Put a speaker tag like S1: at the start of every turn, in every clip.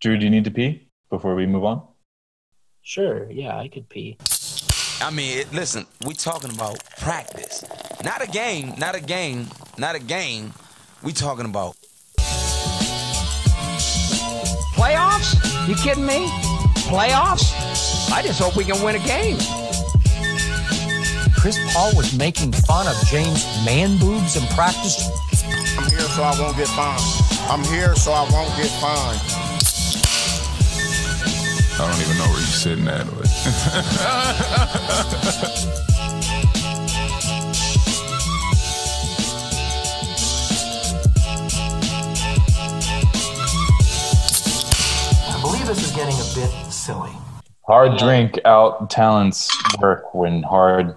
S1: Drew, do you need to pee before we move on?
S2: Sure, yeah, I could pee.
S3: I mean, it, listen, we talking about practice, not a game, not a game, not a game. We talking about
S4: playoffs. You kidding me? Playoffs? I just hope we can win a game. Chris Paul was making fun of James' man boobs in practice.
S5: I'm here so I won't get fined. I'm here so I won't get fined.
S6: I don't even know where you're sitting at.
S7: I believe this is getting a bit silly.
S1: Hard drink out talents work when hard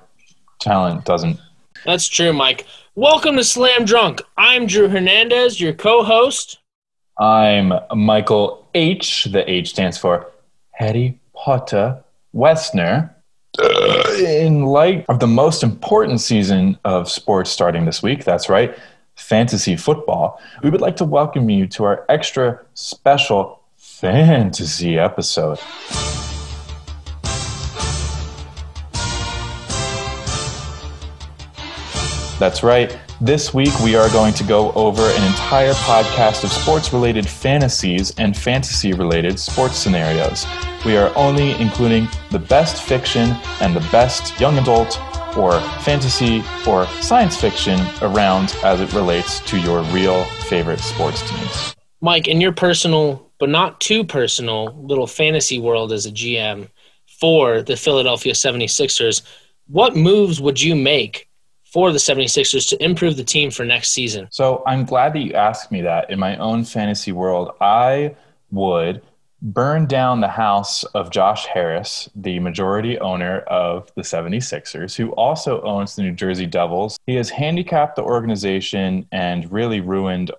S1: talent doesn't.
S2: That's true, Mike. Welcome to Slam Drunk. I'm Drew Hernandez, your co host.
S1: I'm Michael H. The H stands for Harry Potter Westner. In light of the most important season of sports starting this week, that's right, fantasy football, we would like to welcome you to our extra special fantasy episode. That's right. This week, we are going to go over an entire podcast of sports related fantasies and fantasy related sports scenarios. We are only including the best fiction and the best young adult or fantasy or science fiction around as it relates to your real favorite sports teams.
S2: Mike, in your personal, but not too personal, little fantasy world as a GM for the Philadelphia 76ers, what moves would you make for the 76ers to improve the team for next season?
S1: So I'm glad that you asked me that. In my own fantasy world, I would burn down the house of Josh Harris, the majority owner of the 76ers, who also owns the New Jersey Devils. He has handicapped the organization and really ruined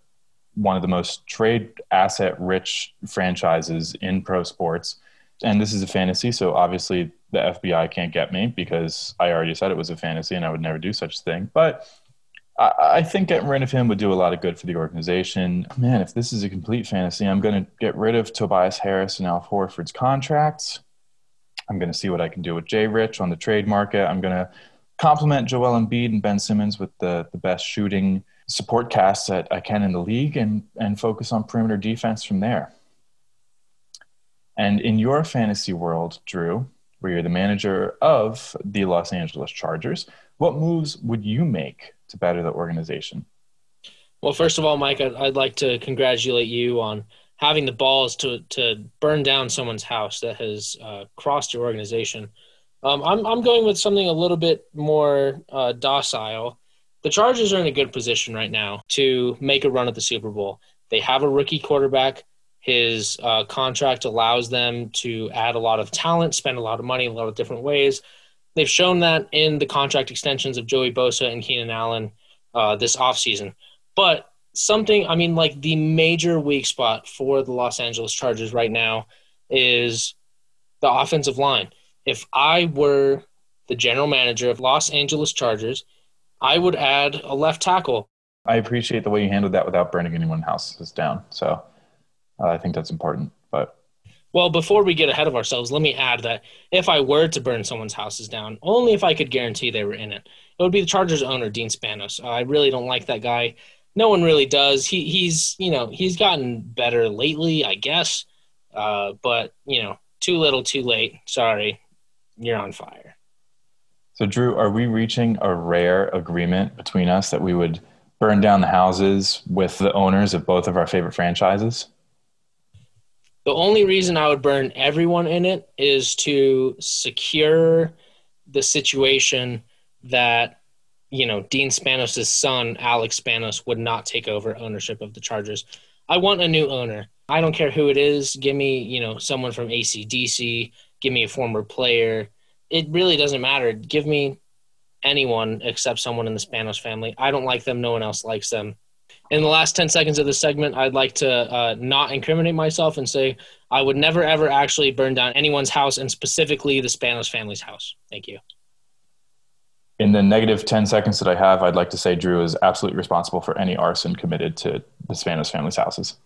S1: one of the most trade asset rich franchises in pro sports. And this is a fantasy, so obviously the FBI can't get me because I already said it was a fantasy and I would never do such a thing. But I, think getting rid of him would do a lot of good for the organization. Man, if this is a complete fantasy, I'm going to get rid of Tobias Harris and Al Horford's contracts. I'm going to see what I can do with Jay Rich on the trade market. I'm going to complement Joel Embiid and Ben Simmons with the, the best shooting support cast that I can in the league and, and focus on perimeter defense from there. And in your fantasy world, Drew, where you're the manager of the Los Angeles Chargers, what moves would you make to better the organization?
S2: Well, first of all, Mike, I'd, like to congratulate you on having the balls to to burn down someone's house that has uh, crossed your organization. Um, I'm I'm going with something a little bit more uh, docile. The Chargers are in a good position right now to make a run at the Super Bowl. They have a rookie quarterback. His uh, contract allows them to add a lot of talent, spend a lot of money in a lot of different ways. They've shown that in the contract extensions of Joey Bosa and Keenan Allen uh, this offseason. But something, I mean, like the major weak spot for the Los Angeles Chargers right now is the offensive line. If I were the general manager of Los Angeles Chargers, I would add a left tackle.
S1: I appreciate the way you handled that without burning anyone's houses down. So uh, I think that's important. But
S2: well, before we get ahead of ourselves, let me add that if I were to burn someone's houses down, only if I could guarantee they were in it, it would be the Chargers owner, Dean Spanos. Uh, I really don't like that guy. No one really does. He he's you know he's gotten better lately, I guess. Uh, but you know, too little, too late. Sorry, you're on fire.
S1: So, Drew, are we reaching a rare agreement between us that we would burn down the houses with the owners of both of our favorite franchises?
S2: The only reason I would burn everyone in it is to secure the situation that you know Dean Spanos' son Alex Spanos would not take over ownership of the Chargers. I want a new owner. I don't care who it is. Give me you know someone from ACDC. Give me a former player. It really doesn't matter. Give me anyone except someone in the Spanos family. I don't like them. No one else likes them in the last 10 seconds of this segment, I'd like to uh, not incriminate myself and say I would never, ever actually burn down anyone's house and specifically the Spanos family's house. Thank you.
S1: In the negative 10 seconds that I have, I'd like to say Drew is absolutely responsible for any arson committed to the Spanos family's houses.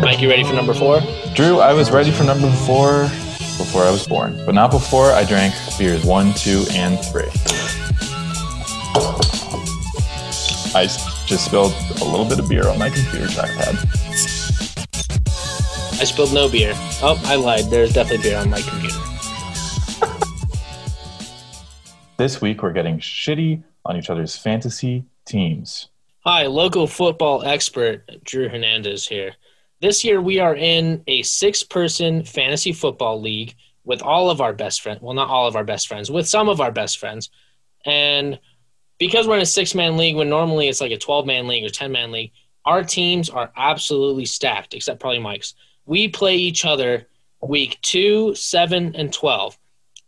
S2: Mike, you ready for number four?
S1: Drew, I was ready for number four before I was born, but not before I drank beers one, two, and three. I just spilled a little bit of beer on my computer trackpad.
S2: I spilled no beer. Oh, I lied. There's definitely beer on my computer.
S1: This week, we're getting shitty on each other's fantasy teams.
S2: Hi, local football expert Drew Hernandez here. This year we are in a six person fantasy football league with all of our best friends. Well, not all of our best friends, with some of our best friends. And because we're in a six man league when normally it's like a 12 man league or 10 man league, our teams are absolutely stacked, except probably Mike's. We play each other week two, seven, and 12.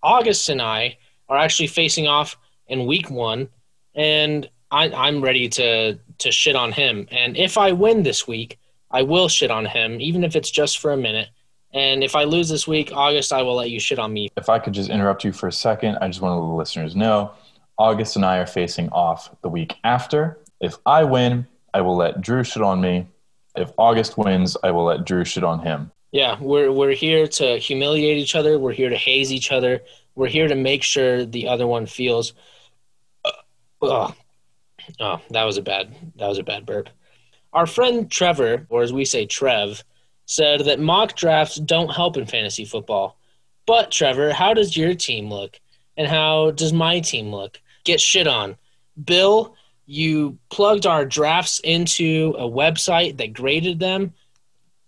S2: August and I are actually facing off in week one, and I, I'm ready to to shit on him. And if I win this week, I will shit on him, even if it's just for a minute. And if I lose this week, August, I will let you shit on me.
S1: If I could just interrupt you for a second, I just want to let the listeners know August and I are facing off the week after. If I win, I will let Drew shit on me. If August wins, I will let Drew shit on him.
S2: Yeah, we're we're here to humiliate each other. We're here to haze each other. We're here to make sure the other one feels. Uh, oh, oh, that was a bad that was a bad burp. Our friend Trevor, or as we say Trev, said that mock drafts don't help in fantasy football. But Trevor, how does your team look, and how does my team look? Get shit on, Bill. You plugged our drafts into a website that graded them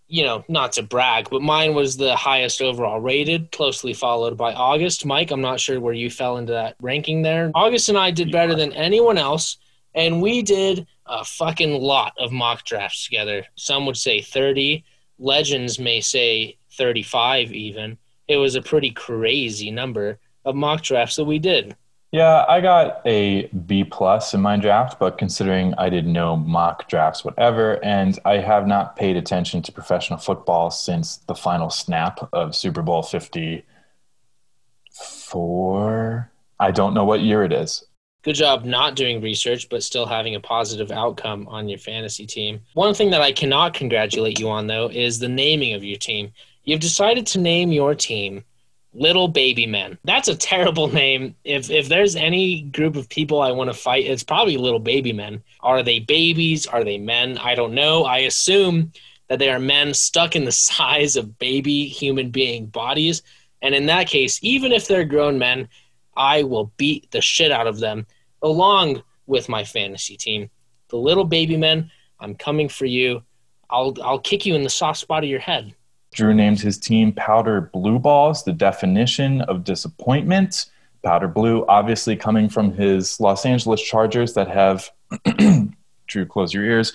S2: you know, not to brag, but mine was the highest overall rated, closely followed by August. Mike, I'm not sure where you fell into that ranking there. August and I did better than anyone else, and we did a fucking lot of mock drafts together. Some would say 30, legends may say 35 even. It was a pretty crazy number of mock drafts that we did.
S1: Yeah, I got a B plus in my draft, but considering I did no mock drafts, whatever, and I have not paid attention to professional football since the final snap of Super Bowl 54. I don't know what year it is.
S2: Good job not doing research, but still having a positive outcome on your fantasy team. One thing that I cannot congratulate you on, though, is the naming of your team. You've decided to name your team Little Baby Men. That's a terrible name. If if there's any group of people I want to fight, it's probably Little Baby Men. Are they babies? Are they men? I don't know. I assume that they are men stuck in the size of baby human being bodies. And in that case, even if they're grown men, I will beat the shit out of them along with my fantasy team. The Little Baby Men, I'm coming for you. I'll I'll kick you in the soft spot of your head.
S1: Drew named his team Powder Blue Balls, the definition of disappointment. Powder Blue, obviously coming from his Los Angeles Chargers that have, Drew, close your ears,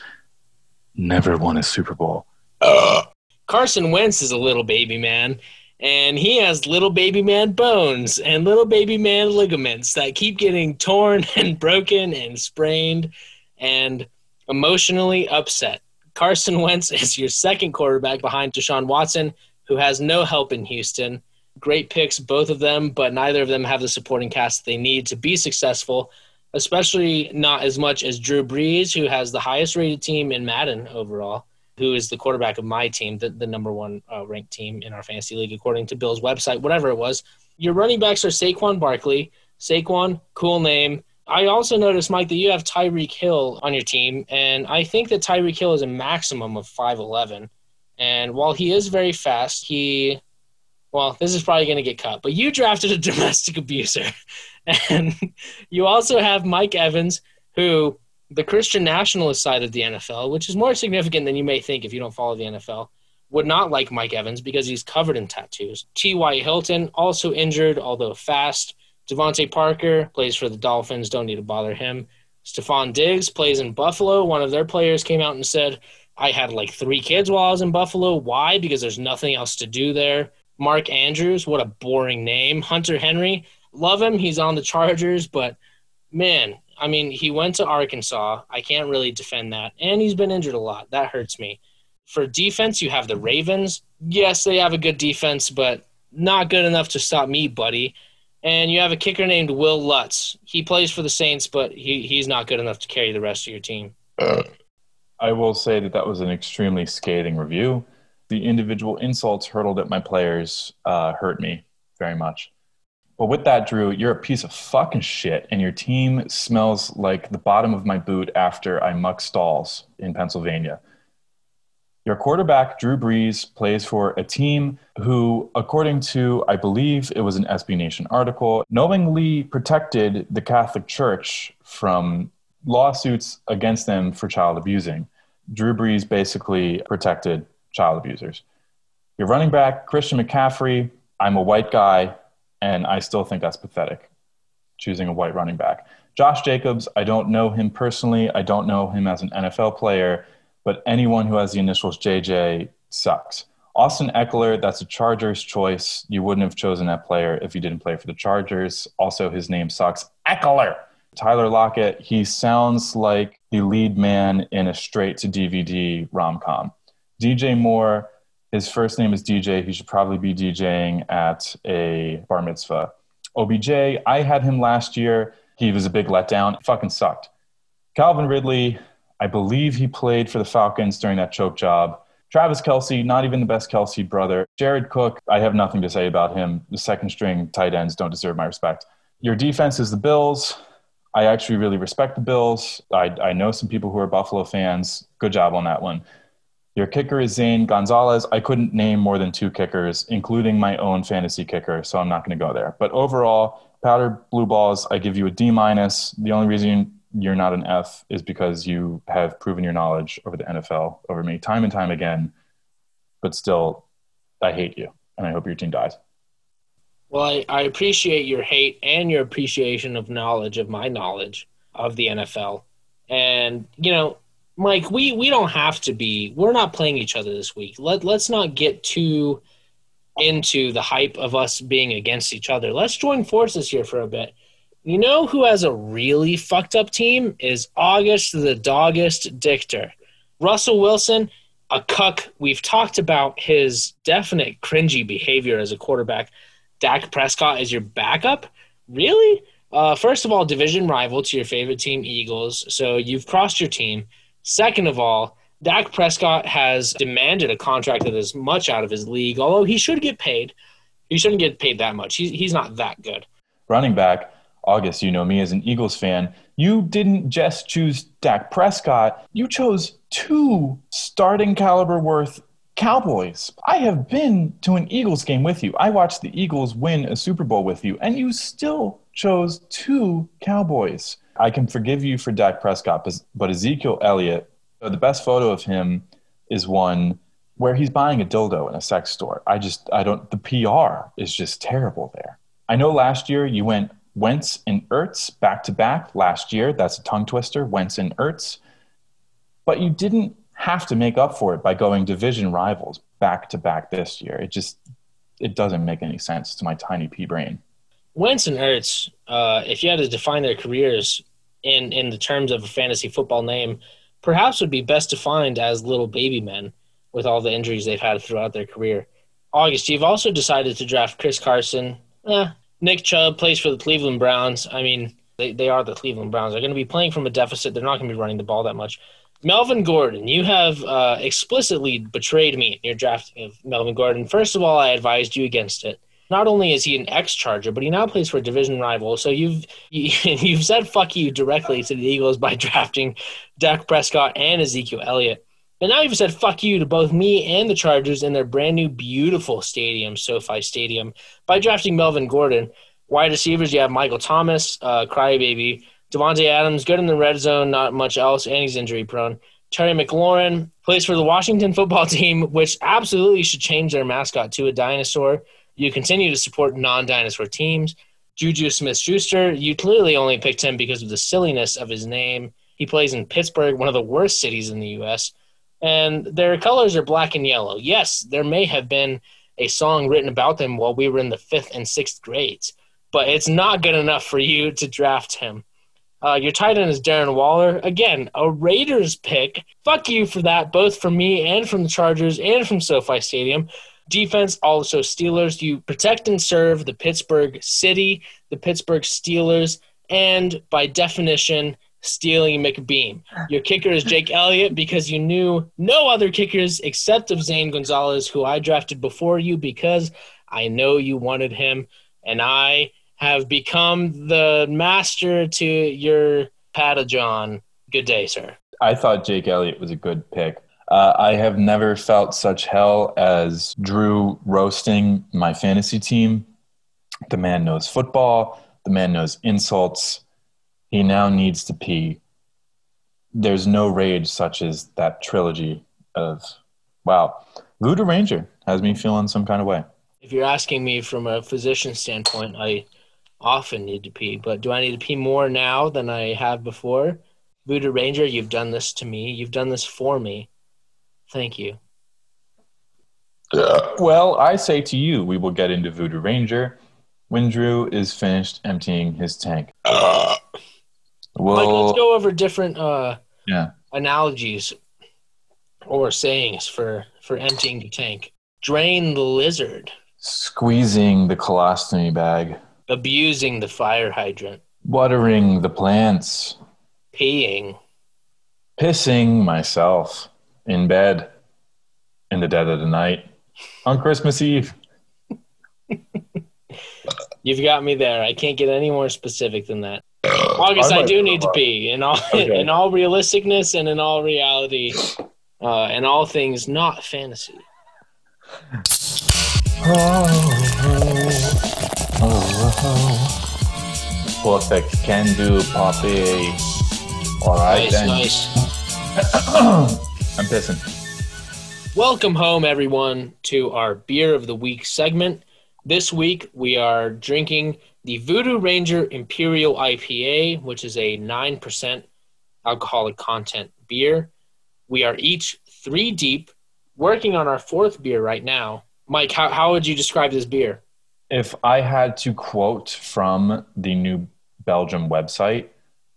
S1: never won a Super Bowl.
S2: Carson Wentz is a little baby man, and he has little baby man bones and little baby man ligaments that keep getting torn and broken and sprained and emotionally upset. Carson Wentz is your second quarterback behind Deshaun Watson, who has no help in Houston. Great picks, both of them, but neither of them have the supporting cast they need to be successful, especially not as much as Drew Brees, who has the highest rated team in Madden overall, who is the quarterback of my team, the, the number one uh, ranked team in our fantasy league, according to Bill's website, whatever it was. Your running backs are Saquon Barkley. Saquon, cool name. I also noticed, Mike, that you have Tyreek Hill on your team, and I think that Tyreek Hill is a maximum of 5'11. And while he is very fast, he, well, this is probably going to get cut, but you drafted a domestic abuser. And you also have Mike Evans, who the Christian nationalist side of the NFL, which is more significant than you may think if you don't follow the NFL, would not like Mike Evans because he's covered in tattoos. T.Y. Hilton, also injured, although fast. DeVante Parker plays for the Dolphins. Don't need to bother him. Stefon Diggs plays in Buffalo. One of their players came out and said, I had like three kids while I was in Buffalo. Why? Because there's nothing else to do there. Mark Andrews, what a boring name. Hunter Henry, love him. He's on the Chargers, but man, I mean, he went to Arkansas. I can't really defend that. And he's been injured a lot. That hurts me. For defense, you have the Ravens. Yes, they have a good defense, but not good enough to stop me, buddy. and you have a kicker named Wil Lutz. He plays for the Saints, but he, he's not good enough to carry the rest of your team.
S1: I will say that that was an extremely scathing review. The individual insults hurtled at my players uh, hurt me very much. But with that, Drew, you're a piece of fucking shit, and your team smells like the bottom of my boot after I muck stalls in Pennsylvania. Your quarterback, Drew Brees, plays for a team who, according to, I believe it was an SB Nation article, knowingly protected the Catholic Church from lawsuits against them for child abusing. Drew Brees basically protected child abusers. Your running back, Christian McCaffrey, I'm a white guy, and I still think that's pathetic, choosing a white running back. Josh Jacobs, I don't know him personally. I don't know him as an NFL player, but anyone who has the initials JJ sucks. Austin Ekeler, that's a Chargers choice. You wouldn't have chosen that player if you didn't play for the Chargers. Also, his name sucks. Ekeler! Tyler Lockett, he sounds like the lead man in a straight to DVD rom com. DJ Moore, his first name is DJ. He should probably be DJing at a bar mitzvah. OBJ, I had him last year. He was a big letdown. Fucking sucked. Calvin Ridley, I believe he played for the Falcons during that choke job. Travis Kelce, not even the best Kelce brother. Jared Cook, I have nothing to say about him. The second string tight ends don't deserve my respect. Your defense is the Bills. I actually really respect the Bills. I, I know some people who are Buffalo fans. Good job on that one. Your kicker is Zane Gonzalez. I couldn't name more than two kickers, including my own fantasy kicker, so I'm not going to go there. But overall, powder blue balls, I give you a D minus. The only reason you're not an F is because you have proven your knowledge over the NFL over me time and time again. But still, I hate you, and I hope your team dies.
S2: Well, I, I appreciate your hate and your appreciation of knowledge of my knowledge of the NFL. And, you know, Mike, we, we don't have to be, we're not playing each other this week. Let, let's not get too into the hype of us being against each other. Let's join forces here for a bit. You know who has a really fucked up team is August the Doggest Dichter. Russell Wilson, a cuck. We've talked about his definite cringy behavior as a quarterback. Dak Prescott is your backup? Really? Uh, first of all, division rival to your favorite team, Eagles. So you've crossed your team. Second of all, Dak Prescott has demanded a contract that is much out of his league, although he should get paid. He shouldn't get paid that much. He's, he's not that good.
S1: Running back, August, you know me as an Eagles fan. You didn't just choose Dak Prescott, you chose two starting caliber worth Cowboys. I have been to an Eagles game with you. I watched the Eagles win a Super Bowl with you, and you still chose two Cowboys. I can forgive you for Dak Prescott, but Ezekiel Elliott, the best photo of him is one where he's buying a dildo in a sex store. I just, I don't, the PR is just terrible there. I know last year you went Wentz and Ertz back to back last year. That's a tongue twister, Wentz and Ertz. But you didn't have to make up for it by going division rivals back to back this year. It just it doesn't make any sense to my tiny pea brain.
S2: Wentz and Ertz, uh, if you had to define their careers in in the terms of a fantasy football name, perhaps would be best defined as little baby men with all the injuries they've had throughout their career. August, you've also decided to draft Chris Carson. Eh, Nick Chubb plays for the Cleveland Browns. I mean, they, they are the Cleveland Browns. They're going to be playing from a deficit. They're not going to be running the ball that much. Melvin Gordon, you have uh, explicitly betrayed me in your drafting of Melvin Gordon. First of all, I advised you against it. Not only is he an ex-Charger, but he now plays for a division rival. So you've you, have said fuck you directly to the Eagles by drafting Dak Prescott and Ezekiel Elliott. And now you've said fuck you to both me and the Chargers in their brand new beautiful stadium, SoFi Stadium, by drafting Melvin Gordon. Wide receivers, you have Michael Thomas, uh, crybaby, Davante Adams, good in the red zone, not much else, and he's injury prone. Terry McLaurin plays for the Washington football team, which absolutely should change their mascot to a dinosaur. You continue to support non dinosaur teams. Juju Smith Schuster, you clearly only picked him because of the silliness of his name. He plays in Pittsburgh, one of the worst cities in the U.S., and their colors are black and yellow. Yes, there may have been a song written about them while we were in the fifth and sixth grades, but it's not good enough for you to draft him. Uh, your tight end is Darren Waller. Again, a Raiders pick. Fuck you for that, both from me and from the Chargers and from SoFi Stadium. Defense, also Steelers. You protect and serve the Pittsburgh City, the Pittsburgh Steelers, and by definition, stealing McBeam. Your kicker is Jake Elliott because you knew no other kickers except of Zane Gonzalez, who I drafted before you because I know you wanted him, and I have become the master to your Padawan. Good day, sir.
S1: I thought Jake Elliott was a good pick. Uh, I have never felt such hell as Drew roasting my fantasy team. The man knows football. The man knows insults. He now needs to pee. There's no rage such as that trilogy of, wow, Voodoo Ranger has me feeling some kind of way.
S2: If you're asking me from a physician standpoint, I often need to pee, but do I need to pee more now than I have before? Voodoo Ranger, you've done this to me. You've done this for me. Thank you.
S1: Well, I say to you, we will get into Voodoo Ranger when Drew is finished emptying his tank.
S2: Mike,
S1: Well,
S2: let's go over different uh,
S1: yeah.
S2: analogies or sayings for for emptying the tank. Drain the lizard,
S1: Squeezing the colostomy bag,
S2: abusing the fire hydrant,
S1: watering the plants,
S2: peeing,
S1: pissing myself in bed in the dead of the night on Christmas Eve.
S2: You've got me there. I can't get any more specific than that. August,
S1: I
S2: I do need to pee. In all
S1: Okay.
S2: in all realisticness and in all reality, uh, and all things not fantasy.
S1: Perfect can do, Poppy. All right,
S2: Nice,
S1: then.
S2: nice.
S1: I'm pissing.
S2: Welcome home, everyone, to our beer of the week segment. This week we are drinking the Voodoo Ranger Imperial IPA, which is a 9% alcoholic content beer. We are each three deep, working on our fourth beer right now. Mike, how, how would you describe this beer?
S1: If I had to quote from the New Belgium website,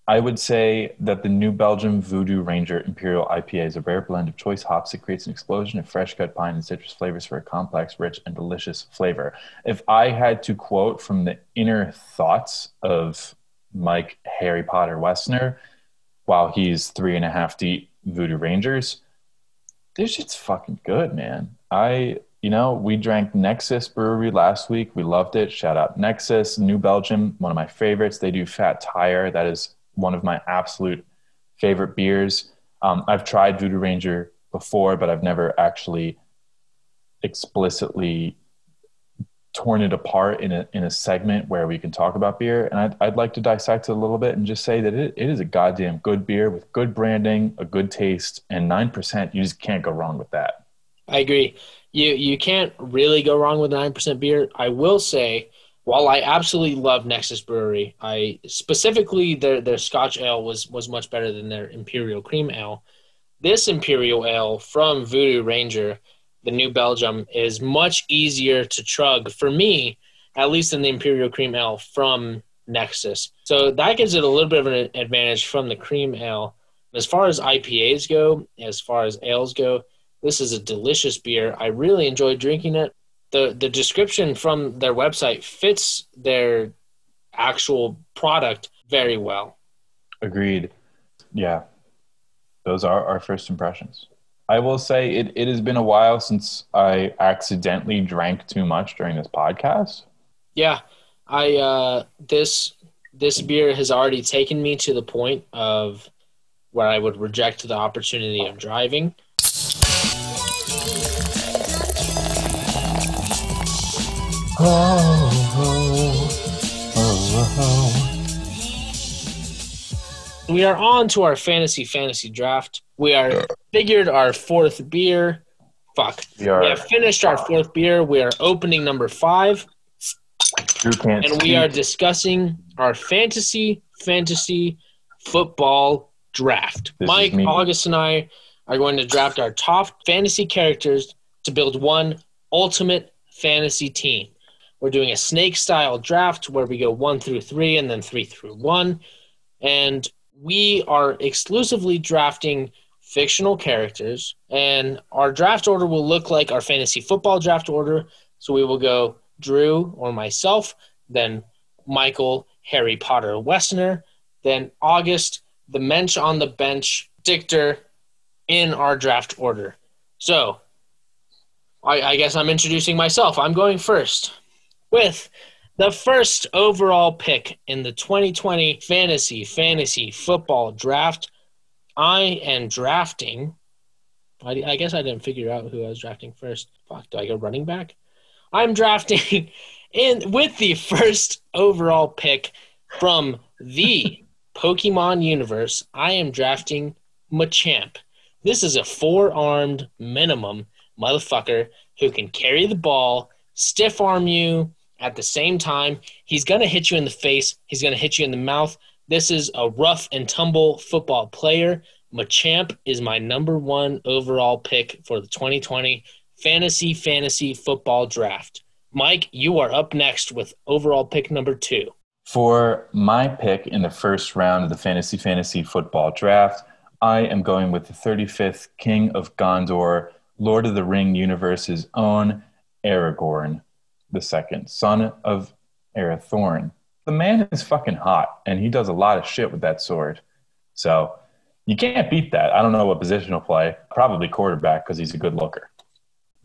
S1: I would say that the New Belgium Voodoo Ranger Imperial IPA is a rare blend of choice hops that creates an explosion of fresh cut pine and citrus flavors for a complex, rich, and delicious flavor. If I had to quote from the inner thoughts of Mike Harry Potter Westner while he's three and a half deep Voodoo Rangers, this shit's fucking good, man. I, you know, we drank Nexus Brewery last week. We loved it. Shout out Nexus, New Belgium, one of my favorites. They do Fat Tire. That is one of my absolute favorite beers. Um, I've tried Voodoo Ranger before, but I've never actually explicitly torn it apart in a in a segment where we can talk about beer. And I'd, I'd like to dissect it a little bit and just say that it, it is a goddamn good beer with good branding, a good taste, and nine percent. You just can't go wrong with that.
S2: I agree. You you can't really go wrong with nine percent beer. I will say, while I absolutely love Nexus Brewery, I specifically their their Scotch Ale was was much better than their Imperial Cream Ale. This Imperial Ale from Voodoo Ranger, the New Belgium, is much easier to chug for me, at least than the Imperial Cream Ale from Nexus. So that gives it a little bit of an advantage from the Cream Ale. As far as IPAs go, as far as ales go, this is a delicious beer. I really enjoy drinking it. The the description from their website fits their actual product very well.
S1: Agreed. Yeah. Those are our first impressions. I will say it, it has been a while since I accidentally drank too much during this podcast.
S2: Yeah. I uh this this beer has already taken me to the point of where I would reject the opportunity of driving. Oh, oh, oh, we are on to our fantasy fantasy draft. We are figured our fourth beer. Fuck.
S1: We are
S2: We have finished our fourth beer. We are opening number five,
S1: Drew can't
S2: and we are discussing our fantasy fantasy football draft.
S1: This
S2: Mike. August, and I are going to draft our top fantasy characters to build one ultimate fantasy team. We're doing a snake style draft where we go one through three and then three through one. And we are exclusively drafting fictional characters, and our draft order will look like our fantasy football draft order. So we will go Drew or myself, then Michael, Harry Potter, Westner, then August, the mensch on the bench, Dictor, in our draft order. So I, I guess I'm introducing myself. I'm going first with the first overall pick in the 2020 fantasy fantasy football draft. I am drafting. I, I guess I didn't figure out who I was drafting first. Fuck, do I go running back? I'm drafting in with the first overall pick from the Pokemon universe. I am drafting Machamp. This is a four-armed minimum motherfucker who can carry the ball, stiff arm you at the same time. He's going to hit you in the face, he's going to hit you in the mouth. This is a rough and tumble football player. Machamp is my number one overall pick for the 2020 Fantasy Fantasy Football Draft. Mike, you are up next with overall pick number two.
S1: For my pick in the first round of the Fantasy Fantasy Football Draft, I am going with the 35th King of Gondor, Lord of the Ring universe's own Aragorn the second, son of Arathorn. The man is fucking hot, and he does a lot of shit with that sword. So you can't beat that. I don't know what position he'll play. Probably quarterback because he's a good looker.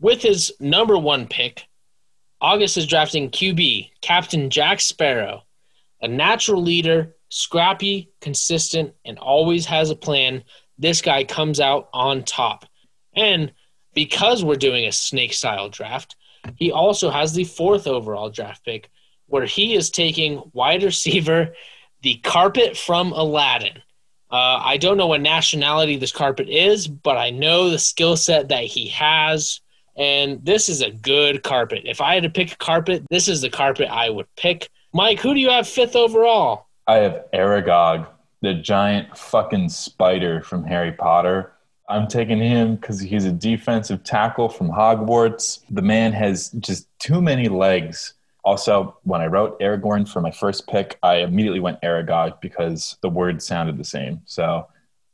S2: With his number one pick, August is drafting QB, Captain Jack Sparrow, a natural leader, scrappy, consistent, and always has a plan. This guy comes out on top. And because we're doing a snake style draft, he also has the fourth overall draft pick, where he is taking wide receiver, the carpet from Aladdin. Uh, I don't know what nationality this carpet is, but I know the skill set that he has. And this is a good carpet. If I had to pick a carpet, this is the carpet I would pick. Mike, who do you have fifth overall?
S1: I have Aragog, the giant fucking spider from Harry Potter. I'm taking him because he's a defensive tackle from Hogwarts. The man has just too many legs. Also, when I wrote Aragorn for my first pick, I immediately went Aragog because the words sounded the same. So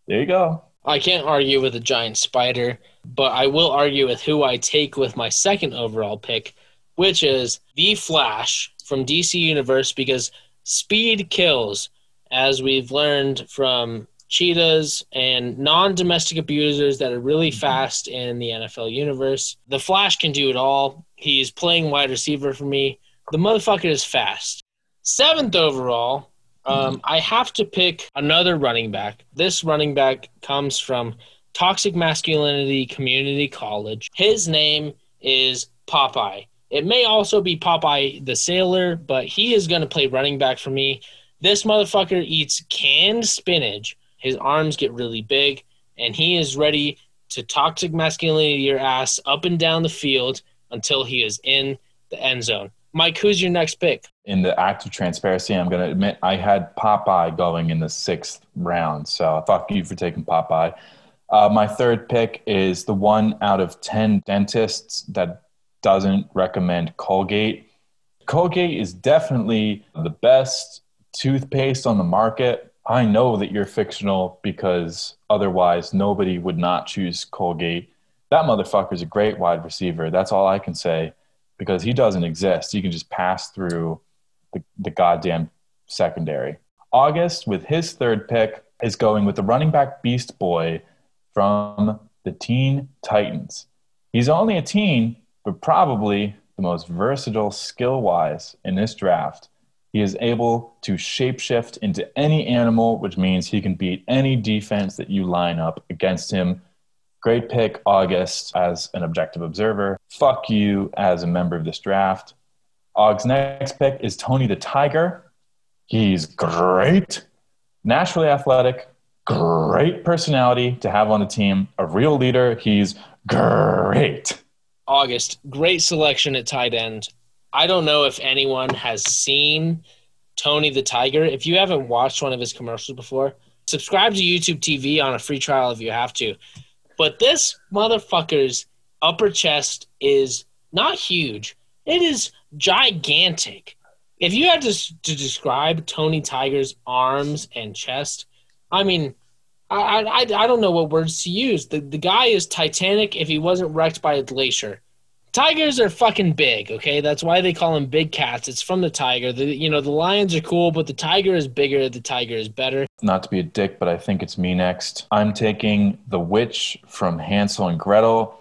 S1: there you go.
S2: I can't argue with a giant spider, but I will argue with who I take with my second overall pick, which is The Flash from DC Universe because speed kills, as we've learned from cheetahs and non-domestic abusers that are really fast in the NFL universe. The Flash can do it all. He's playing wide receiver for me. The motherfucker is fast. Seventh overall, um, I have to pick another running back. This running back comes from Toxic Masculinity Community College. His name is Popeye. It may also be Popeye the Sailor, but he is going to play running back for me. This motherfucker eats canned spinach his arms get really big, and he is ready to toxic masculinity your ass up and down the field until he is in the end zone. Mike, who's your next pick?
S1: In the act of transparency, I'm going to admit I had Popeye going in the sixth round. So fuck you for taking Popeye. Uh, my third pick is the one out of 10 dentists that doesn't recommend Colgate. Colgate is definitely the best toothpaste on the market I know that you're fictional because otherwise nobody would not choose Colgate. That motherfucker's a great wide receiver. That's all I can say because he doesn't exist. You can just pass through the, the goddamn secondary. August, with his third pick, is going with the running back beast boy from the Teen Titans. He's only a teen, but probably the most versatile skill wise in this draft. He is able to shapeshift into any animal, which means he can beat any defense that you line up against him. Great pick, August, as an objective observer. Fuck you as a member of this draft. Aug's next pick is Tony the Tiger. He's great, naturally athletic, great personality to have on the team, a real leader. He's great.
S2: August, great selection at tight end. I don't know if anyone has seen Tony the Tiger. If you haven't watched one of his commercials before, subscribe to YouTube TV on a free trial if you have to. But this motherfucker's upper chest is not huge. It is gigantic. If you had to, to describe Tony Tiger's arms and chest, I mean, I, I, I don't know what words to use. The, the guy is Titanic if he wasn't wrecked by a glacier. Tigers are fucking big, okay? That's why they call them big cats. It's from the tiger. The, you know, the lions are cool, but the tiger is bigger. The tiger is better.
S1: Not to be a dick, but I think it's me next. I'm taking the witch from Hansel and Gretel.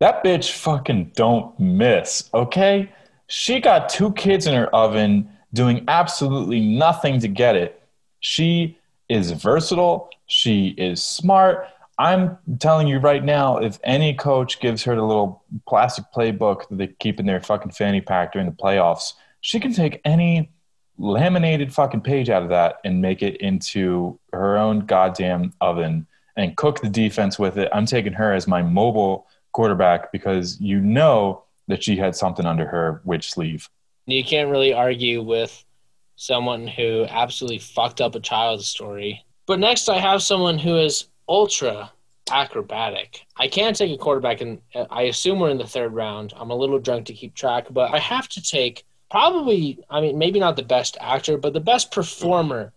S1: That bitch fucking don't miss, okay? She got two kids in her oven doing absolutely nothing to get it. She is versatile. She is smart. I'm telling you right now, if any coach gives her the little plastic playbook that they keep in their fucking fanny pack during the playoffs, she can take any laminated fucking page out of that and make it into her own goddamn oven and cook the defense with it. I'm taking her as my mobile quarterback because you know that she had something under her witch sleeve.
S2: You can't really argue with someone who absolutely fucked up a child's story. But next, I have someone who is ultra acrobatic. I can't take a quarterback, and I assume we're in the third round. I'm a little drunk to keep track, but I have to take probably, I mean, maybe not the best actor, but the best performer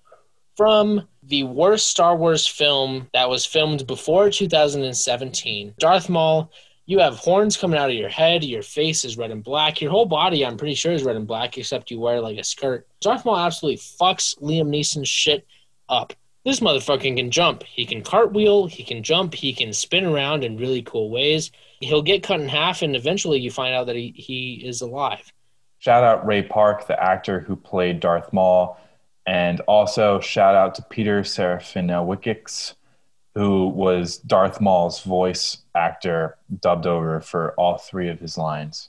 S2: from the worst Star Wars film that was filmed before 2017. Darth Maul, you have horns coming out of your head, your face is red and black, your whole body, I'm pretty sure, is red and black, except you wear like a skirt. Darth Maul absolutely fucks Liam Neeson's shit up. This motherfucker can jump. He can cartwheel, he can jump, he can spin around in really cool ways. He'll get cut in half, and eventually you find out that he, he is alive.
S1: Shout out Ray Park, the actor who played Darth Maul, and also shout out to Peter Serafinowicz, who was Darth Maul's voice actor, dubbed over for all three of his lines.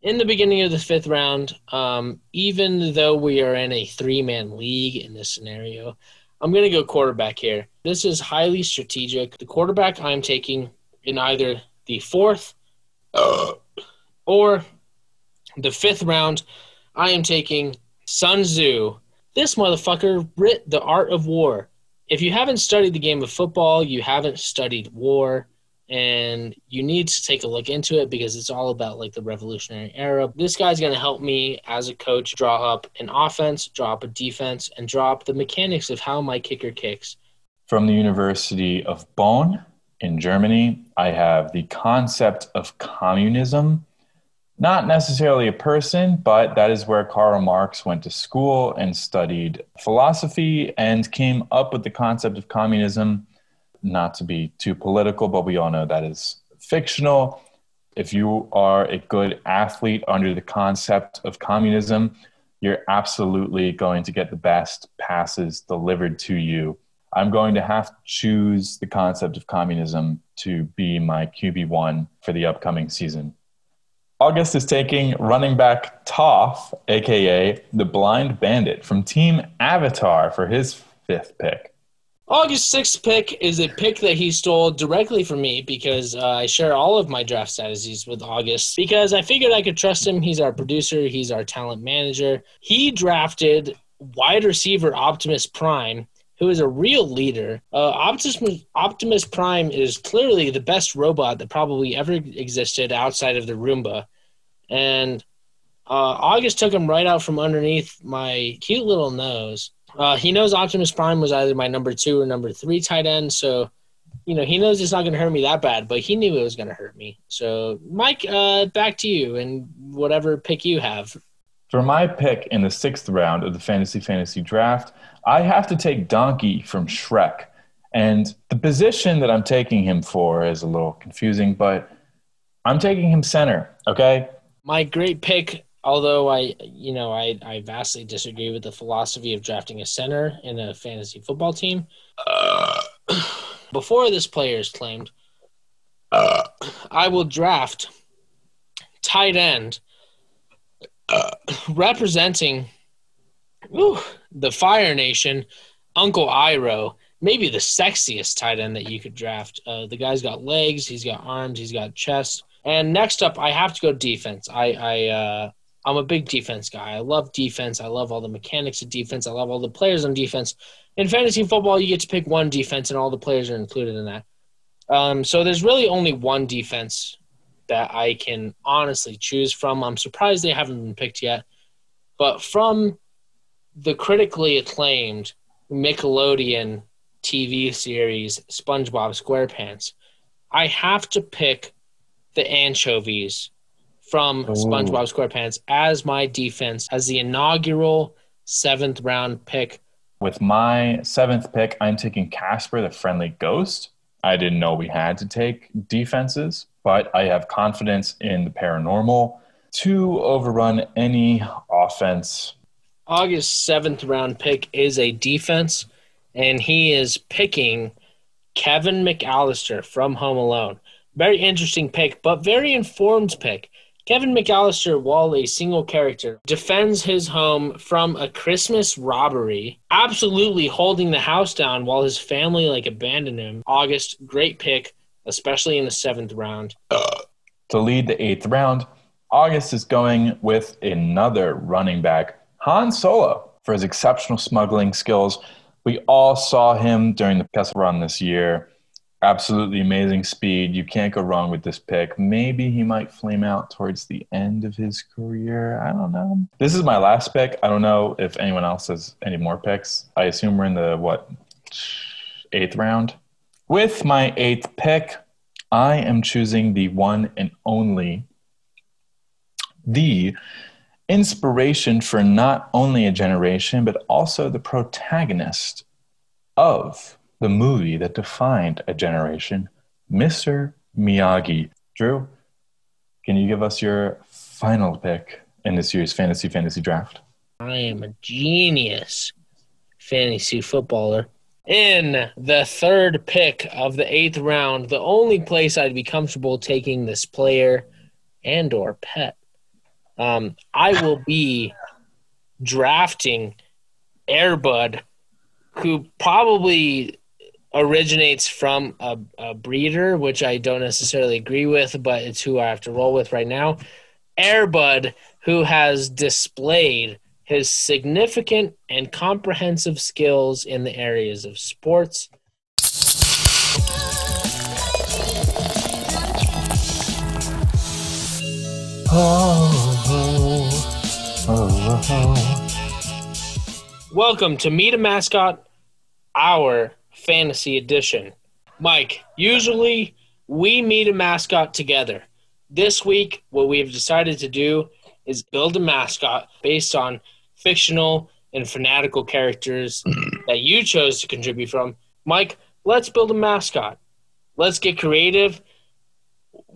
S2: In the beginning of the fifth round, um, even though we are in a three man league in this scenario, I'm going to go quarterback here. This is highly strategic. The quarterback I'm taking in either the fourth uh, or the fifth round, I am taking Sun Tzu. This motherfucker writ the art of war. If you haven't studied the game of football, you haven't studied war and you need to take a look into it because it's all about like the revolutionary era. This guy's going to help me as a coach draw up an offense, draw up a defense, and draw up the mechanics of how my kicker kicks.
S1: From the University of Bonn in Germany, I have the concept of communism. Not necessarily a person, but that is where Karl Marx went to school and studied philosophy and came up with the concept of communism not to be too political, but we all know that is fictional. If you are a good athlete under the concept of communism, you're absolutely going to get the best passes delivered to you. I'm going to have to choose the concept of communism to be my QB1 for the upcoming season. August is taking running back Toph, aka the Blind Bandit, from Team Avatar for his fifth pick.
S2: August 6th pick is a pick that he stole directly from me because uh, I share all of my draft strategies with August because I figured I could trust him. He's our producer, he's our talent manager. He drafted wide receiver Optimus Prime, who is a real leader. Uh, Optimus, Optimus Prime is clearly the best robot that probably ever existed outside of the Roomba. And uh, August took him right out from underneath my cute little nose uh, he knows Optimus Prime was either my number two or number three tight end, so you know he knows it's not going to hurt me that bad, but he knew it was going to hurt me. So, Mike, uh, back to you and whatever pick you have.
S1: For my pick in the sixth round of the Fantasy Fantasy Draft, I have to take Donkey from Shrek. And the position that I'm taking him for is a little confusing, but I'm taking him center, okay?
S2: My great pick although I, you know, I, I vastly disagree with the philosophy of drafting a center in a fantasy football team. Uh, before this player is claimed, uh, I will draft tight end uh, representing whew, the Fire Nation, Uncle Iroh. Maybe the sexiest tight end that you could draft. Uh, the guy's got legs, he's got arms, he's got chest. And next up, I have to go defense. I, I uh, I'm a big defense guy. I love defense. I love all the mechanics of defense. I love all the players on defense. In fantasy football, you get to pick one defense, and all the players are included in that. Um, so there's really only one defense that I can honestly choose from. I'm surprised they haven't been picked yet. But from the critically acclaimed Nickelodeon TV series SpongeBob SquarePants, I have to pick the anchovies from oh. SpongeBob SquarePants as my defense as the inaugural seventh round pick.
S1: With my seventh pick, I'm taking Casper the Friendly Ghost. I didn't know we had to take defenses, but I have confidence in the paranormal to overrun any offense.
S2: August seventh round pick is a defense, and he is picking Kevin McCallister from Home Alone. Very interesting pick, but very informed pick. Kevin McCallister, while a single character, defends his home from a Christmas robbery, absolutely holding the house down while his family like abandoned him. August, great pick, especially in the seventh round.
S1: To lead the eighth round, August is going with another running back, Han Solo, for his exceptional smuggling skills. We all saw him during the test run this year. Absolutely amazing speed. You can't go wrong with this pick. Maybe he might flame out towards the end of his career. I don't know. This is my last pick. I don't know if anyone else has any more picks. I assume we're in the what eighth round. With my eighth pick, I am choosing the one and only the inspiration for not only a generation, but also the protagonist of the movie that defined a generation, Mr. Miyagi. Drew, can you give us your final pick in this year's fantasy fantasy draft?
S2: I am a genius fantasy footballer. In the third pick of the eighth round, the only place I'd be comfortable taking this player and or pet, um, I will be drafting Airbud, who probably originates from a, a breeder, which I don't necessarily agree with, but it's who I have to roll with right now. Airbud, who has displayed his significant and comprehensive skills in the areas of sports. Welcome to Meet a Mascot, our fantasy edition. Mike, usually we meet a mascot together. This week, what we have decided to do is build a mascot based on fictional and fanatical characters that you chose to contribute from. Mike, let's build a mascot. Let's get creative.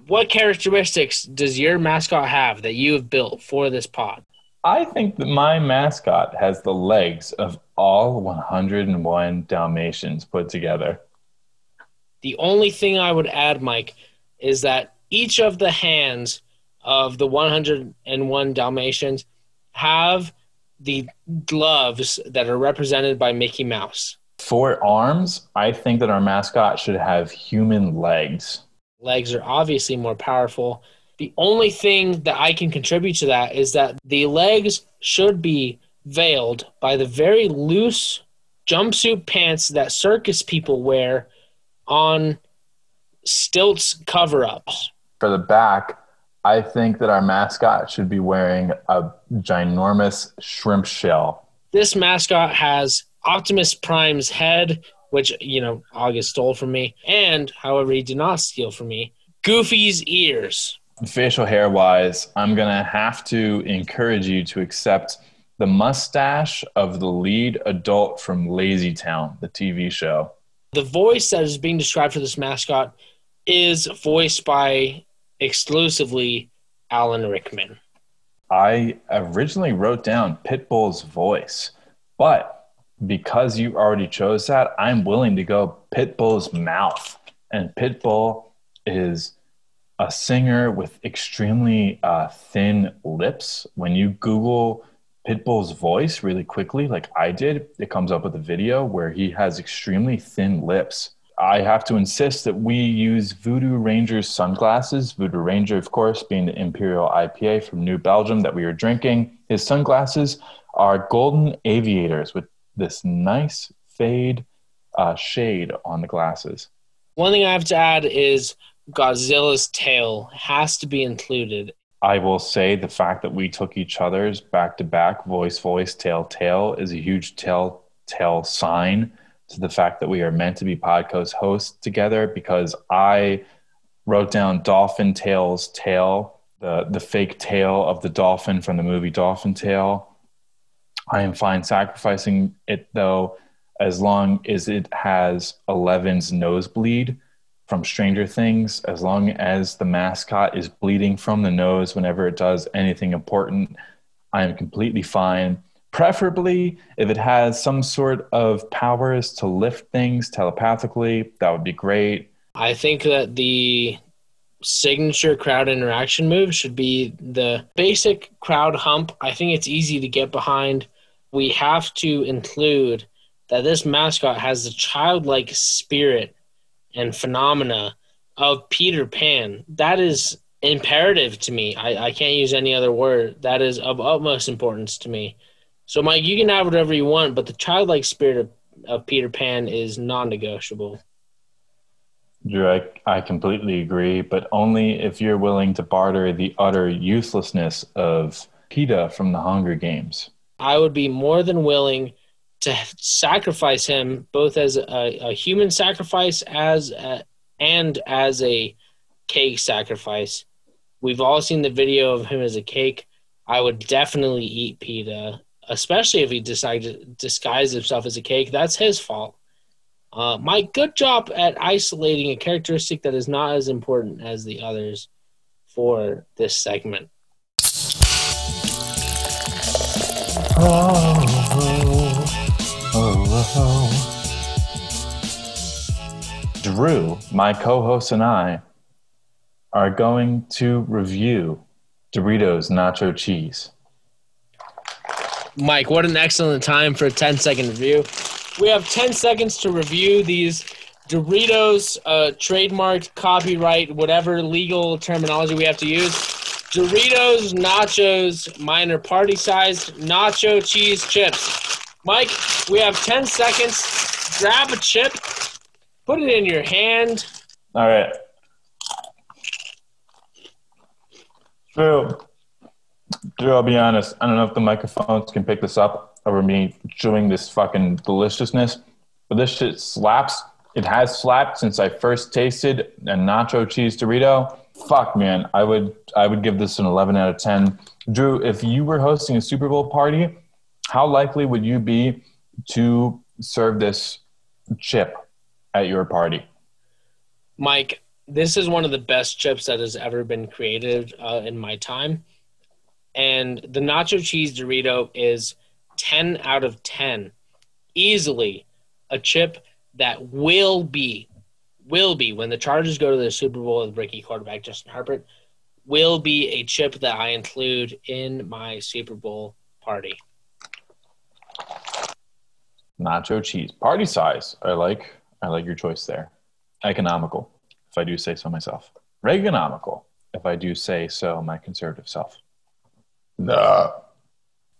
S2: What characteristics does your mascot have that you have built for this pod?
S1: I think that my mascot has the legs of all 101 Dalmatians put together.
S2: The only thing I would add, Mike, is that each of the hands of the 101 Dalmatians have the gloves that are represented by Mickey Mouse.
S1: For arms, I think that our mascot should have human legs.
S2: Legs are obviously more powerful. The only thing that I can contribute to that is that the legs should be veiled by the very loose jumpsuit pants that circus people wear on stilts cover ups.
S1: For the back, I think that our mascot should be wearing a ginormous shrimp shell.
S2: This mascot has Optimus Prime's head, which, you know, August stole from me, and, however, he did not steal from me, Goofy's ears.
S1: Facial hair wise, I'm going to have to encourage you to accept the mustache of the lead adult from Lazy Town, the TV show.
S2: The voice that is being described for this mascot is voiced by exclusively Alan Rickman.
S1: I originally wrote down Pitbull's voice, but because you already chose that, I'm willing to go Pitbull's mouth. And Pitbull is a singer with extremely uh, thin lips. When you Google Pitbull's voice really quickly, like I did, it comes up with a video where he has extremely thin lips. I have to insist that we use Voodoo Ranger's sunglasses. Voodoo Ranger, of course, being the Imperial IPA from New Belgium that we are drinking. His sunglasses are golden aviators with this nice fade uh, shade on the glasses.
S2: One thing I have to add is Godzilla's tail has to be included.
S1: I will say the fact that we took each other's back to back, voice, voice, tail, tail, is a huge telltale sign to the fact that we are meant to be podcast hosts together because I wrote down Dolphin Tail's tail, the, the fake tail of the dolphin from the movie Dolphin Tail. I am fine sacrificing it though, as long as it has Eleven's nosebleed from Stranger Things, as long as the mascot is bleeding from the nose whenever it does anything important, I am completely fine. Preferably, if it has some sort of powers to lift things telepathically, that would be great.
S2: I think that the signature crowd interaction move should be the basic crowd hump. I think it's easy to get behind. We have to include that this mascot has the childlike spirit and phenomena of Peter Pan. That is imperative to me. I, I can't use any other word. That is of utmost importance to me. So, Mike, you can have whatever you want, but the childlike spirit of, of Peter Pan is non negotiable.
S1: Drew, I, I completely agree, but only if you're willing to barter the utter uselessness of Peeta from the Hunger Games.
S2: I would be more than willing to sacrifice him, both as a, a human sacrifice as a, and as a cake sacrifice. We've all seen the video of him as a cake. I would definitely eat Peeta, especially if he decided to disguise himself as a cake. That's his fault. Uh, good job at isolating a characteristic that is not as important as the others for this segment.
S1: Oh, Drew, my co host, and I are going to review Doritos Nacho Cheese.
S2: Mike, what an excellent time for a 10 second review. We have 10 seconds to review these Doritos, uh, trademarked, copyright, whatever legal terminology we have to use. Doritos, nachos, minor party sized nacho cheese chips. Mike, we have 10 seconds. Grab a chip, put it in your hand.
S1: All right. Drew, Drew, I'll be honest. I don't know if the microphones can pick this up over me chewing this fucking deliciousness, but this shit slaps. It has slapped since I first tasted a nacho cheese Dorito. Fuck, man, I would I would give this an 11 out of 10. Drew, if you were hosting a Super Bowl party, how likely would you be to serve this chip at your party?
S2: Mike, this is one of the best chips that has ever been created uh, in my time. And the nacho cheese Dorito is 10 out of 10. Easily a chip that will be, will be, when the Chargers go to the Super Bowl with rookie quarterback Justin Herbert, will be a chip that I include in my Super Bowl party.
S1: Nacho cheese. Party size. I like I like your choice there. Economical, if I do say so myself. Reaganomical, if I do say so my conservative self. Nah.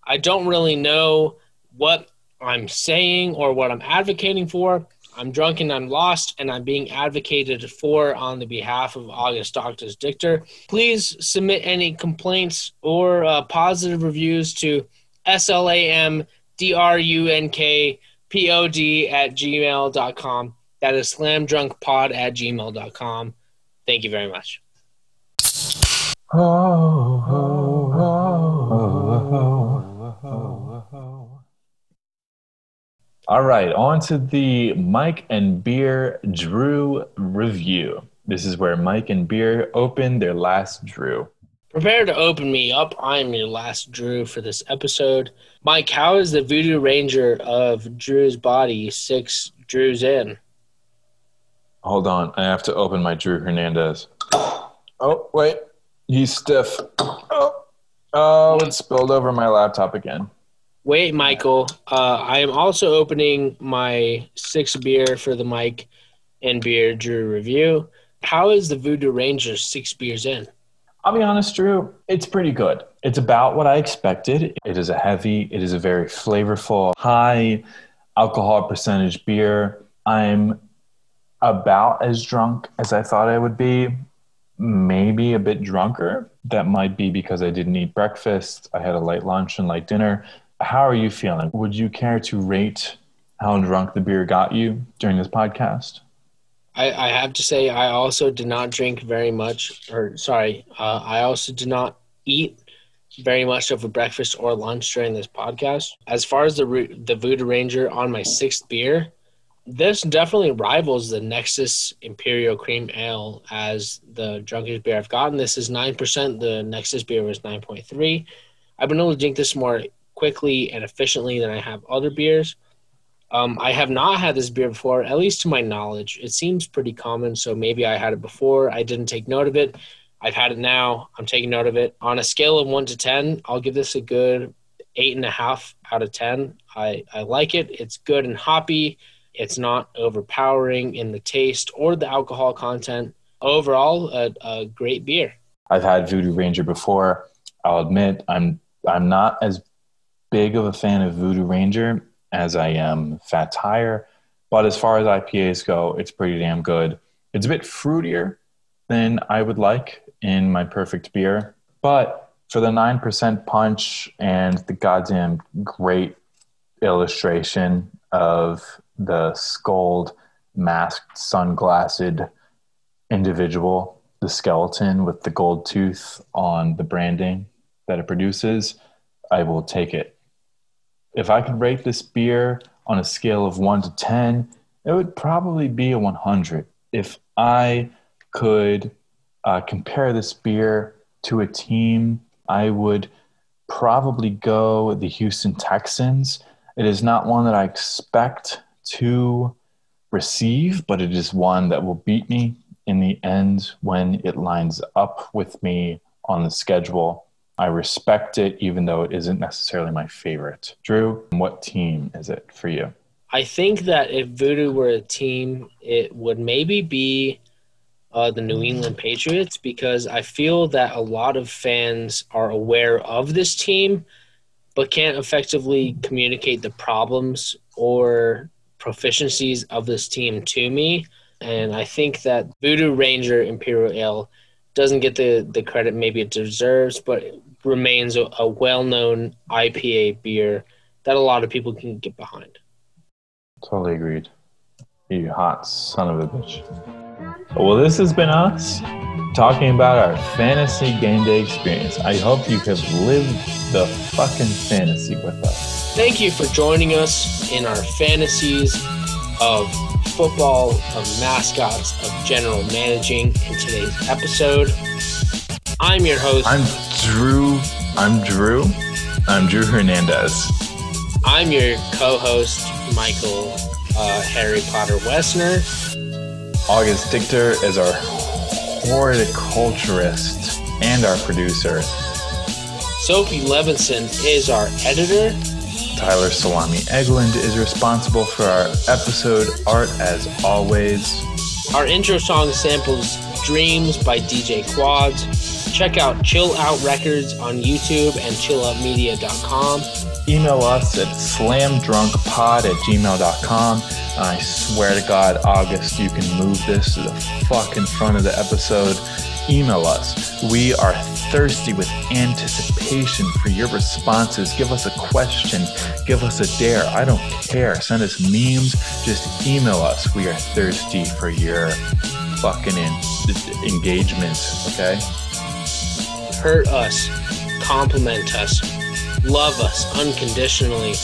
S2: I don't really know what I'm saying or what I'm advocating for. I'm drunk and I'm lost, and I'm being advocated for on the behalf of August Doctors Dichter. Please submit any complaints or uh, positive reviews to slamdrunkpod at gmail.com. That is slamdrunkpod at gmail.com. Thank you very much.
S1: Oh, oh, oh, All right, on to the Mike and Beer Drew review. This is where Mike and Beer open their last Drew.
S2: Prepare to open me up. I'm your last Drew for this episode. Mike, how is the Voodoo Ranger of Drew's body six Drews in?
S1: Hold on, I have to open my Drew Hernandez. Oh, wait, he's stiff. Oh, oh it spilled over my laptop again.
S2: Wait, Michael. Uh, I am also opening my six beer for the Mike and Beer Drew review. How is the Voodoo Ranger six beers in?
S1: I'll be honest, Drew, it's pretty good. It's about what I expected. It is a heavy, it is a very flavorful, high alcohol percentage beer. I'm about as drunk as I thought I would be, maybe a bit drunker. That might be because I didn't eat breakfast. I had a light lunch and light dinner. How are you feeling? Would you care to rate how drunk the beer got you during this podcast?
S2: I, I have to say, I also did not drink very much, or sorry, uh, I also did not eat very much of a breakfast or lunch during this podcast. As far as the the Voodoo Ranger on my sixth beer, this definitely rivals the Nexus Imperial Cream Ale as the drunkest beer I've gotten. This is nine percent. The Nexus beer was nine point three. I've been able to drink this more quickly and efficiently than I have other beers. Um, I have not had this beer before, at least to my knowledge. It seems pretty common, so maybe I had it before. I didn't take note of it. I've had it now. I'm taking note of it. On a scale of one to 10, I'll give this a good eight and a half out of 10. I, I like it. It's good and hoppy. It's not overpowering in the taste or the alcohol content. Overall, a, a great beer.
S1: I've had Voodoo Ranger before. I'll admit I'm I'm not as big of a fan of Voodoo Ranger as I am Fat Tire, but as far as IPAs go, it's pretty damn good. It's a bit fruitier than I would like in my perfect beer, but for the 9% punch and the goddamn great illustration of the skulled, masked, sunglassed individual, the skeleton with the gold tooth on the branding that it produces, I will take it. If I could rate this beer on a scale of 1 to 10, it would probably be a 100. If I could uh, compare this beer to a team, I would probably go the Houston Texans. It is not one that I expect to receive, but it is one that will beat me in the end when it lines up with me on the schedule. I respect it, even though it isn't necessarily my favorite. Drew, what team is it for you?
S2: I think that if Voodoo were a team, it would maybe be uh, the New England Patriots because I feel that a lot of fans are aware of this team, but can't effectively communicate the problems or proficiencies of this team to me. And I think that Voodoo Ranger Imperial Ale doesn't get the, the credit maybe it deserves, but remains a, a well known IPA beer that a lot of people can get behind.
S1: Totally agreed. You hot son of a bitch. Well, this has been us talking about our fantasy game day experience. I hope you have lived the fucking fantasy with us.
S2: Thank you for joining us in our fantasies of football, of mascots, of general managing in today's episode. I'm your host.
S1: I'm Drew. I'm Drew. I'm Drew Hernandez.
S2: I'm your co-host, Michael uh, Harry Potter Wessner.
S1: August Dichter is our horticulturist and our producer.
S2: Sophie Levinson is our editor.
S1: Tyler Salami Eglund is responsible for our episode art as always.
S2: Our intro song samples Dreams by DJ Quads. Check out Chill Out Records on YouTube and chilloutmedia.com.
S1: Email us at slamdrunkpod at gmail.com. I swear to God, August, you can move this to the fucking front of the episode. Email us. We are thirsty with anticipation for your responses. Give us a question. Give us a dare. I don't care. Send us memes. Just email us. We are thirsty for your fucking in- engagement. Okay?
S2: Hurt us, compliment us, love us unconditionally.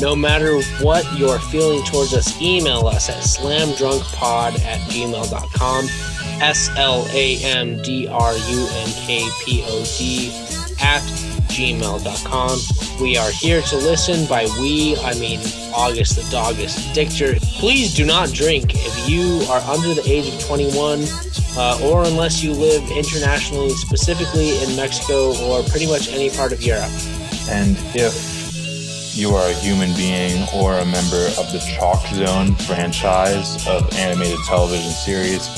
S2: No matter what you're feeling towards us, email us at slamdrunkpod at gmail.com. S L A M D R U N K P O D at gmail.com. We are here to listen. By we, I mean August the Doggist Dichter. Please do not drink if you are under the age of 21 uh, or unless you live internationally, specifically in Mexico or pretty much any part of Europe.
S1: And if you are a human being or a member of the Chalk Zone franchise of animated television series,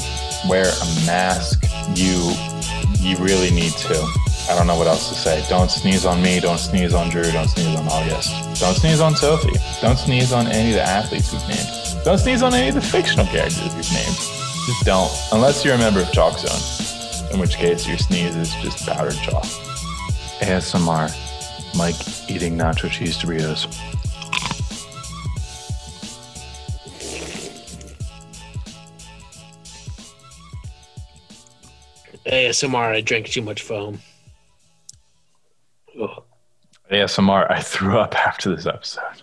S1: wear a mask. You you really need to. I don't know what else to say. Don't sneeze on me. Don't sneeze on Drew. Don't sneeze on August. Don't sneeze on Sophie. Don't sneeze on any of the athletes we've named. Don't sneeze on any of the fictional characters we've named. Just don't, unless you're a member of Chalk Zone, in which case your sneeze is just powdered chalk. ASMR, Mike eating nacho cheese Doritos.
S2: ASMR, I drank too much foam.
S1: ASMR, I threw up after this episode.